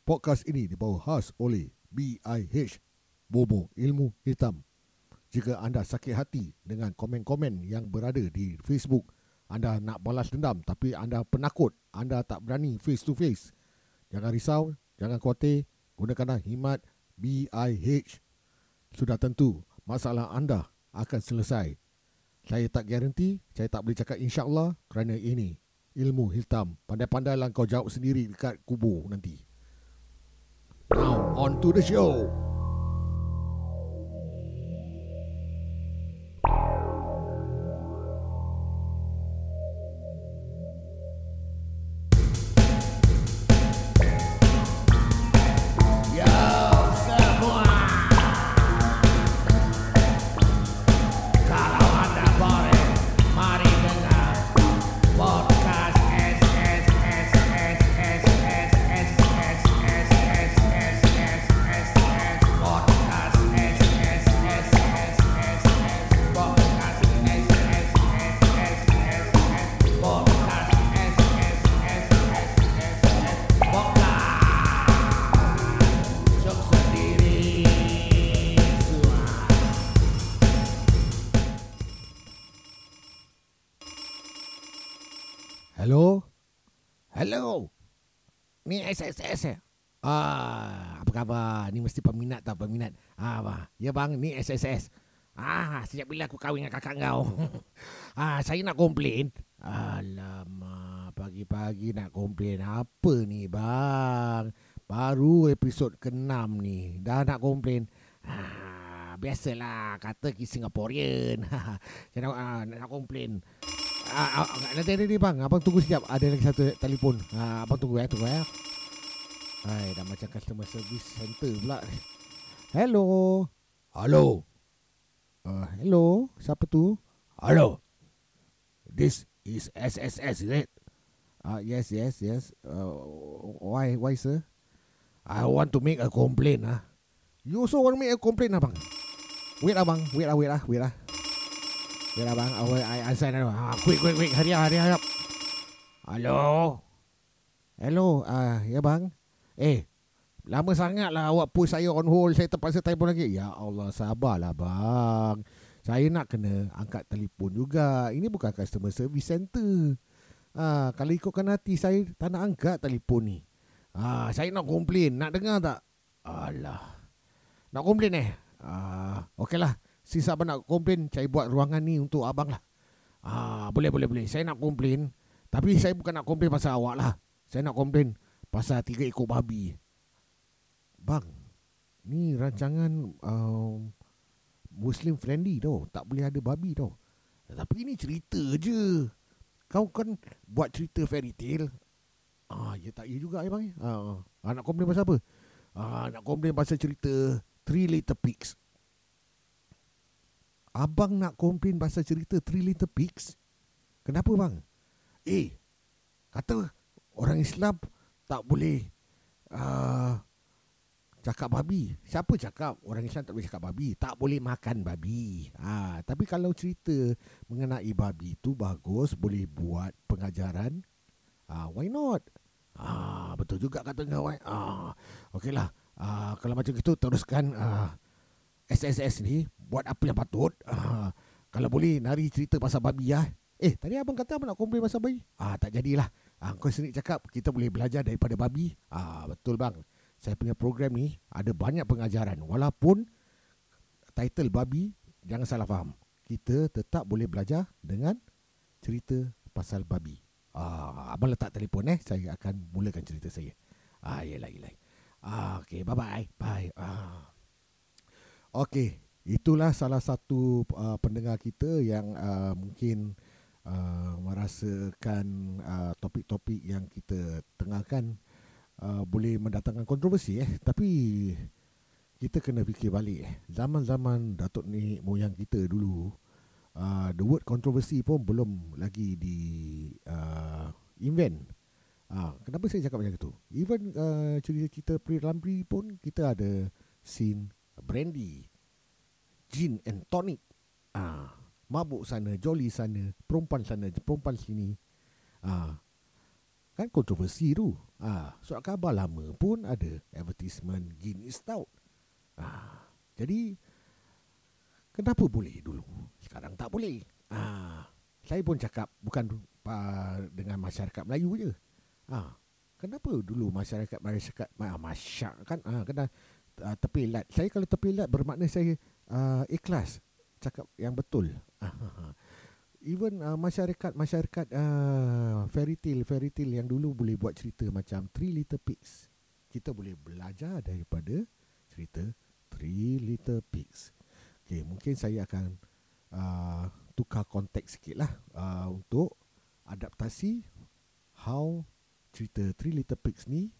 Podcast ini dibawa khas oleh BIH Bobo Ilmu Hitam. Jika anda sakit hati dengan komen-komen yang berada di Facebook, anda nak balas dendam tapi anda penakut, anda tak berani face to face. Jangan risau, jangan khawatir, gunakanlah himat BIH. Sudah tentu masalah anda akan selesai. Saya tak garanti, saya tak boleh cakap insya-Allah kerana ini ilmu hitam. Pandai-pandailah kau jawab sendiri dekat kubur nanti. Now, on to the show. Hello? Ni SSS eh? Ah, apa khabar? Ni mesti peminat tau, peminat. Ah, apa? Ya bang, ni SSS. Ah, sejak bila aku kahwin dengan kakak kau? ah, saya nak komplain. Alamak, pagi-pagi nak komplain. Apa ni bang? Baru episod ke-6 ni. Dah nak komplain. Ah, biasalah, kata ki Singaporean. saya nak, ah, nak komplain. Ah, ah, nanti nanti bang, abang tunggu sekejap. Ada lagi satu telefon. Ah, abang tunggu ya, tunggu ya. Hai, dah macam customer service center pula. Hello. Hello. Uh, hello, siapa tu? Hello. This is SSS, is it? Uh, yes, yes, yes. Uh, why, why, sir? I want to make a complaint, ah. You also want to make a complaint, abang? Wait, abang. Wait, lah, wait, lah, wait, lah. Wait, abang. I, will- I answer now. Ah, quick, quick, quick. Up. hurry up. Hello. Hello, ah, ya bang. Eh, lama sangat lah awak push saya on hold. Saya terpaksa telefon lagi. Ya Allah, sabarlah bang. Saya nak kena angkat telefon juga. Ini bukan customer service center. Ah, kalau ikutkan hati saya tak nak angkat telefon ni. Ah, saya nak komplain. Nak dengar tak? Alah. Nak komplain eh? Ah, okeylah. Si abang nak komplain, saya buat ruangan ni untuk abang lah. Ah, boleh boleh boleh. Saya nak komplain. Tapi saya bukan nak komplain pasal awak lah. Saya nak komplain pasal tiga ekor babi. Bang, ni rancangan um, Muslim friendly tau. Tak boleh ada babi tau. Tapi ini cerita je. Kau kan buat cerita fairy tale. Ah, ya tak ya juga ya bang. Ah, ah, nak komplain pasal apa? Ah, nak komplain pasal cerita Three Little Pigs. Abang nak komplain pasal cerita Three Little Pigs? Kenapa bang? Eh, kata orang Islam tak boleh uh, cakap babi. Siapa cakap orang Islam tak boleh cakap babi? Tak boleh makan babi. Ha, tapi kalau cerita mengenai babi itu bagus, boleh buat pengajaran. Ah, why not? Ah, betul juga kata eh. Ah, okeylah. Ah, kalau macam itu teruskan ah, SSS ni buat apa yang patut. Ah, kalau boleh nari cerita pasal babi ya. Eh, tadi abang kata abang nak komplain pasal babi. Ah, tak jadilah. Ah, kau sendiri cakap kita boleh belajar daripada babi. Ah, betul bang. Saya punya program ni ada banyak pengajaran. Walaupun title babi, jangan salah faham. Kita tetap boleh belajar dengan cerita pasal babi. Ah, abang letak telefon eh. Saya akan mulakan cerita saya. Ah, yelah, yelah. Ah, okay, bye-bye. Bye. Ah. Okey, itulah salah satu uh, pendengar kita yang uh, mungkin uh, merasakan uh, topik-topik yang kita tengahkan. Uh, boleh mendatangkan kontroversi eh. Tapi kita kena fikir balik eh. Zaman-zaman datuk ni moyang kita dulu uh, the word kontroversi pun belum lagi di uh, invent. Ah, kenapa saya cakap macam itu? Even uh, cerita-cerita Pri Lampri pun kita ada scene brandy, gin and tonic. Ah, mabuk sana, jolly sana, perempuan sana, perempuan sini. Ah, kan kontroversi tu. Ah, surat khabar lama pun ada advertisement Guinness Stout. Ah, jadi kenapa boleh dulu? Sekarang tak boleh. Ah, saya pun cakap bukan dengan masyarakat Melayu je. Ah, kenapa dulu masyarakat masyarakat ah, masyarakat kan ah, kena uh, tepilat. Saya kalau tepilat bermakna saya uh, ikhlas cakap yang betul. Ah, Even uh, masyarakat masyarakat uh, fairy tale fairy tale yang dulu boleh buat cerita macam Three Little Pigs. Kita boleh belajar daripada cerita Three Little Pigs. Okay, mungkin saya akan uh, tukar konteks sikit lah uh, untuk adaptasi how cerita Three Little Pigs ni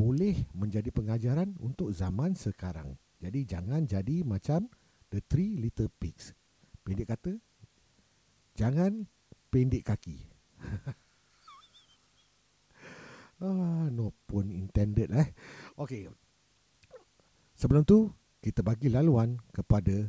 boleh menjadi pengajaran untuk zaman sekarang. Jadi jangan jadi macam The Three Little Pigs. Pendek kata, jangan pendek kaki. ah, no pun intended eh. Okay. Sebelum tu, kita bagi laluan kepada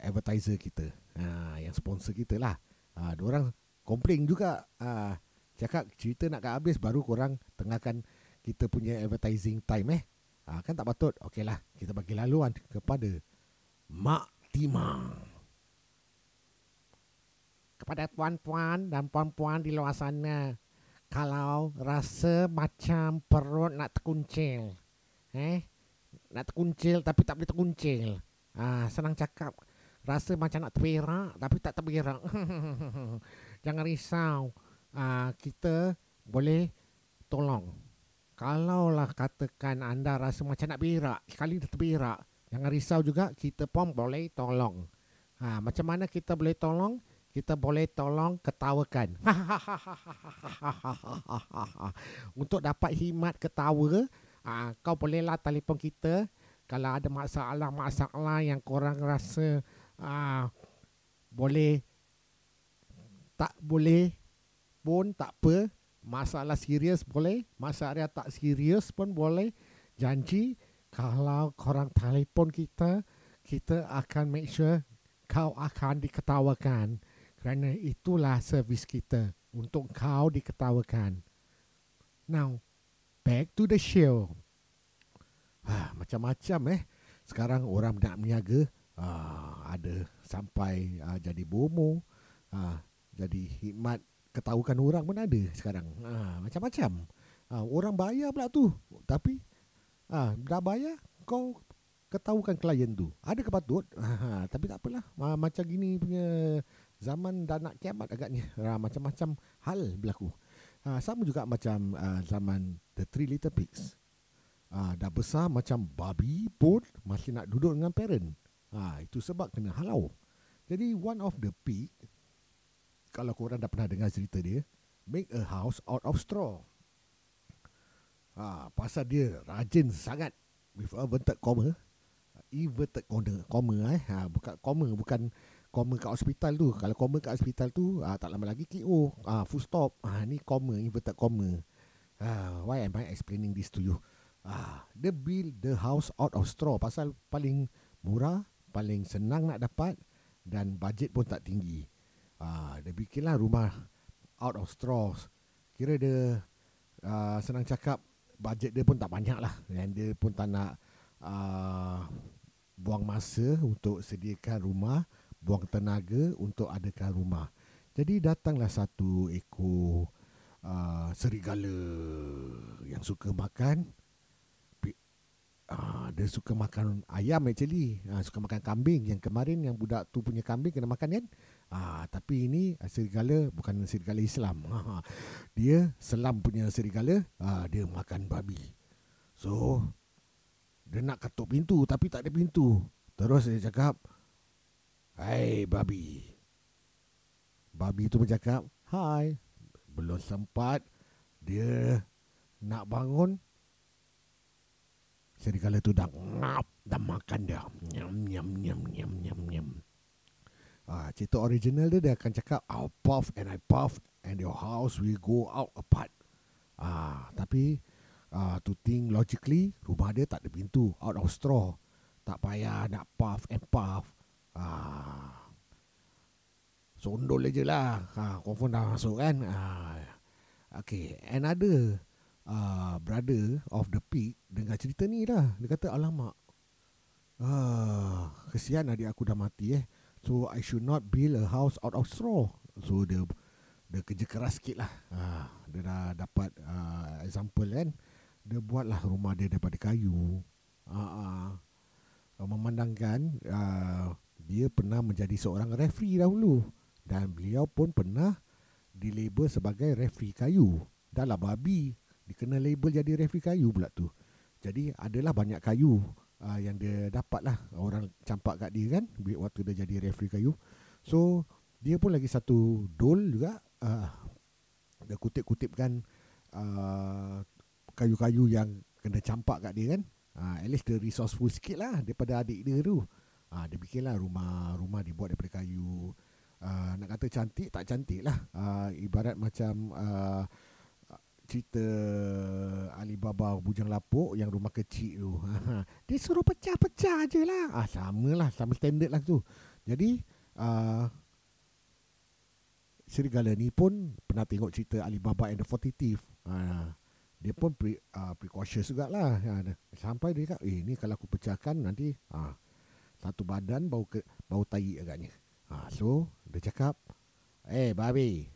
advertiser kita. Ha, yang sponsor kita lah. Ha, orang komplain juga. Ha, cakap cerita nak habis baru korang tengahkan kita punya advertising time eh. Ha, kan tak patut. Okey lah, kita bagi laluan kepada Mak Timang kepada puan-puan dan puan-puan di luar sana. Kalau rasa macam perut nak terkuncil. Eh? Nak terkuncil tapi tak boleh terkuncil. Ah, senang cakap. Rasa macam nak terberak tapi tak terberak. Jangan risau. Ah, kita boleh tolong. Kalaulah katakan anda rasa macam nak berak, sekali dah terberak, jangan risau juga, kita pun boleh tolong. Ha, macam mana kita boleh tolong? kita boleh tolong ketawakan. Untuk dapat himat ketawa, aa, kau bolehlah telefon kita kalau ada masalah-masalah yang korang rasa aa, boleh tak boleh pun tak apa. Masalah serius boleh, masalah tak serius pun boleh. Janji kalau korang telefon kita, kita akan make sure kau akan diketawakan. Kerana itulah servis kita untuk kau diketawakan. Now, back to the show. Ha, macam-macam eh. Sekarang orang nak meniaga, ha, ada sampai ha, jadi bomo, ha, jadi hikmat ketahukan orang pun ada sekarang. Ha, macam-macam. Ha, orang bayar pula tu. Tapi, ha, dah bayar, kau ketahukan klien tu. Ada kepatut? Ha, tapi tak apalah. Ha, macam gini punya zaman dah nak kiamat agaknya ha, macam-macam hal berlaku ha, sama juga macam uh, zaman the three little pigs ha, dah besar macam babi pun masih nak duduk dengan parent ha, itu sebab kena halau jadi one of the pig kalau korang dah pernah dengar cerita dia make a house out of straw ha, pasal dia rajin sangat with inverted comma inverted comma, comma eh ha, bukan comma bukan koma kat hospital tu. Kalau koma kat hospital tu, ah, tak lama lagi KO. Ah, full stop. Ah, ni koma, inverted koma. Ah, why am I explaining this to you? Ah, the build the house out of straw. Pasal paling murah, paling senang nak dapat dan budget pun tak tinggi. Ah, dia bikinlah rumah out of straw. Kira dia uh, senang cakap budget dia pun tak banyak lah. Dan dia pun tak nak uh, buang masa untuk sediakan rumah buang tenaga untuk adakan rumah. Jadi datanglah satu ekor uh, serigala yang suka makan. Uh, dia suka makan ayam actually. Uh, suka makan kambing. Yang kemarin yang budak tu punya kambing kena makan kan. Uh, tapi ini serigala bukan serigala Islam. Uh, dia selam punya serigala. Uh, dia makan babi. So, dia nak ketuk pintu tapi tak ada pintu. Terus dia cakap, Hai babi. Babi tu bercakap, Hai. Belum sempat dia nak bangun. Serigala tu dah ngap dah makan dia. Nyam, nyam, nyam, nyam, nyam, nyam. Ah, cerita original dia, dia akan cakap, I'll puff and I puff and your house will go out apart. Ah, tapi ah, to think logically, rumah dia tak ada pintu, out of straw. Tak payah nak puff and puff. Ah. Sondol je lah. Ha, confirm dah masuk kan. Ha. Okay, another uh, brother of the pig dengar cerita ni lah. Dia kata, alamak, ah, kesian adik aku dah mati eh. So, I should not build a house out of straw. So, dia dia kerja keras sikit lah. Ah, dia dah dapat uh, example kan. Dia buatlah rumah dia daripada kayu. Ah, ah, memandangkan uh, dia pernah menjadi seorang referee dahulu. Dan beliau pun pernah dilabel sebagai referee kayu. Dah lah babi. Dia kena label jadi referee kayu pula tu. Jadi adalah banyak kayu uh, yang dia dapat lah. Orang campak kat dia kan. Waktu dia jadi referee kayu. So dia pun lagi satu dol juga. Uh, dia kutip-kutipkan uh, kayu-kayu yang kena campak kat dia kan. Uh, at least dia resourceful sikit lah daripada adik dia tu. Uh, dia fikirlah rumah rumah dibuat daripada kayu uh, nak kata cantik tak cantik lah uh, ibarat macam uh, cerita Alibaba Bujang Lapuk yang rumah kecil tu. Dia suruh pecah-pecah je lah. Ah, sama lah sama standard lah tu. Jadi uh, Serigala ni pun pernah tengok cerita Alibaba and the Forty Thief uh, dia pun pre, uh, precautious jugalah. Uh, sampai dia kata eh ni kalau aku pecahkan nanti uh, satu badan bau ke, bau tai agaknya. Ha, so dia cakap, "Eh, babi.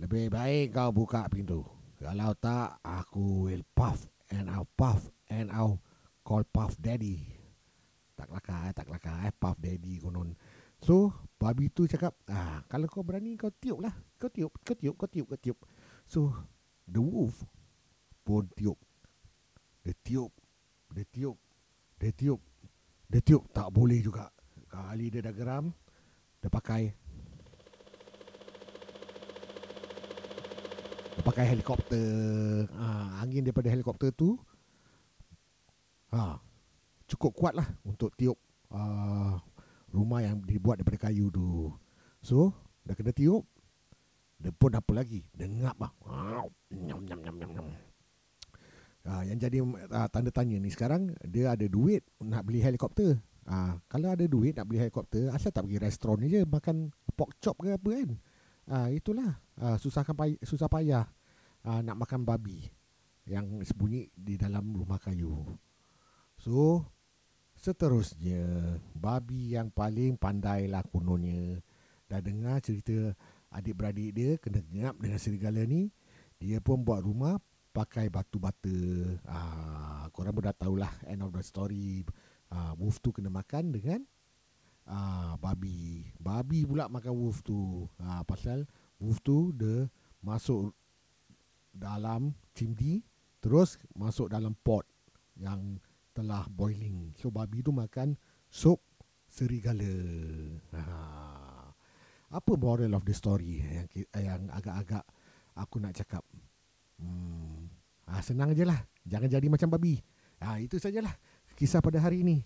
Lebih baik kau buka pintu. Kalau tak, aku will puff and I'll puff and I'll call Puff Daddy." Tak kelakar, eh, tak kelakar, eh, Puff Daddy konon. So, babi tu cakap, ah, kalau kau berani kau tiup lah. Kau tiup, kau tiup, kau tiup, kau tiup. So, the wolf pun tiup. Dia tiup, dia tiup, dia tiup, dia tiup. Tak boleh juga. Kali dia dah geram, dia pakai pakai helikopter. Ha, Angin daripada helikopter tu ha, Cukup kuat lah Untuk tiup uh, Rumah yang dibuat daripada kayu tu. So Dah kena tiup Dia pun apa lagi? Dia ngap lah. Nyam nyam nyam nyam nyam. Ha, yang jadi uh, tanda tanya ni sekarang dia ada duit nak beli helikopter. Ha, kalau ada duit nak beli helikopter, asal tak pergi restoran je makan pork chop ke apa kan? Ha, itulah. Ha, susahkan pay- susah payah ha, nak makan babi yang sembunyi di dalam rumah kayu. So, seterusnya babi yang paling pandai lah kononnya dah dengar cerita adik-beradik dia kena ngap dengan serigala ni, dia pun buat rumah pakai batu bata. Ah, korang pun dah tahulah end of the story uh, wolf tu kena makan dengan uh, babi. Babi pula makan wolf tu. Uh, pasal wolf tu dia masuk dalam chimney terus masuk dalam pot yang telah boiling. So babi tu makan sup serigala. Uh, apa moral of the story yang yang agak-agak aku nak cakap? Hmm, ah, senang je lah. Jangan jadi macam babi. Ah, itu sajalah kisah pada hari ini.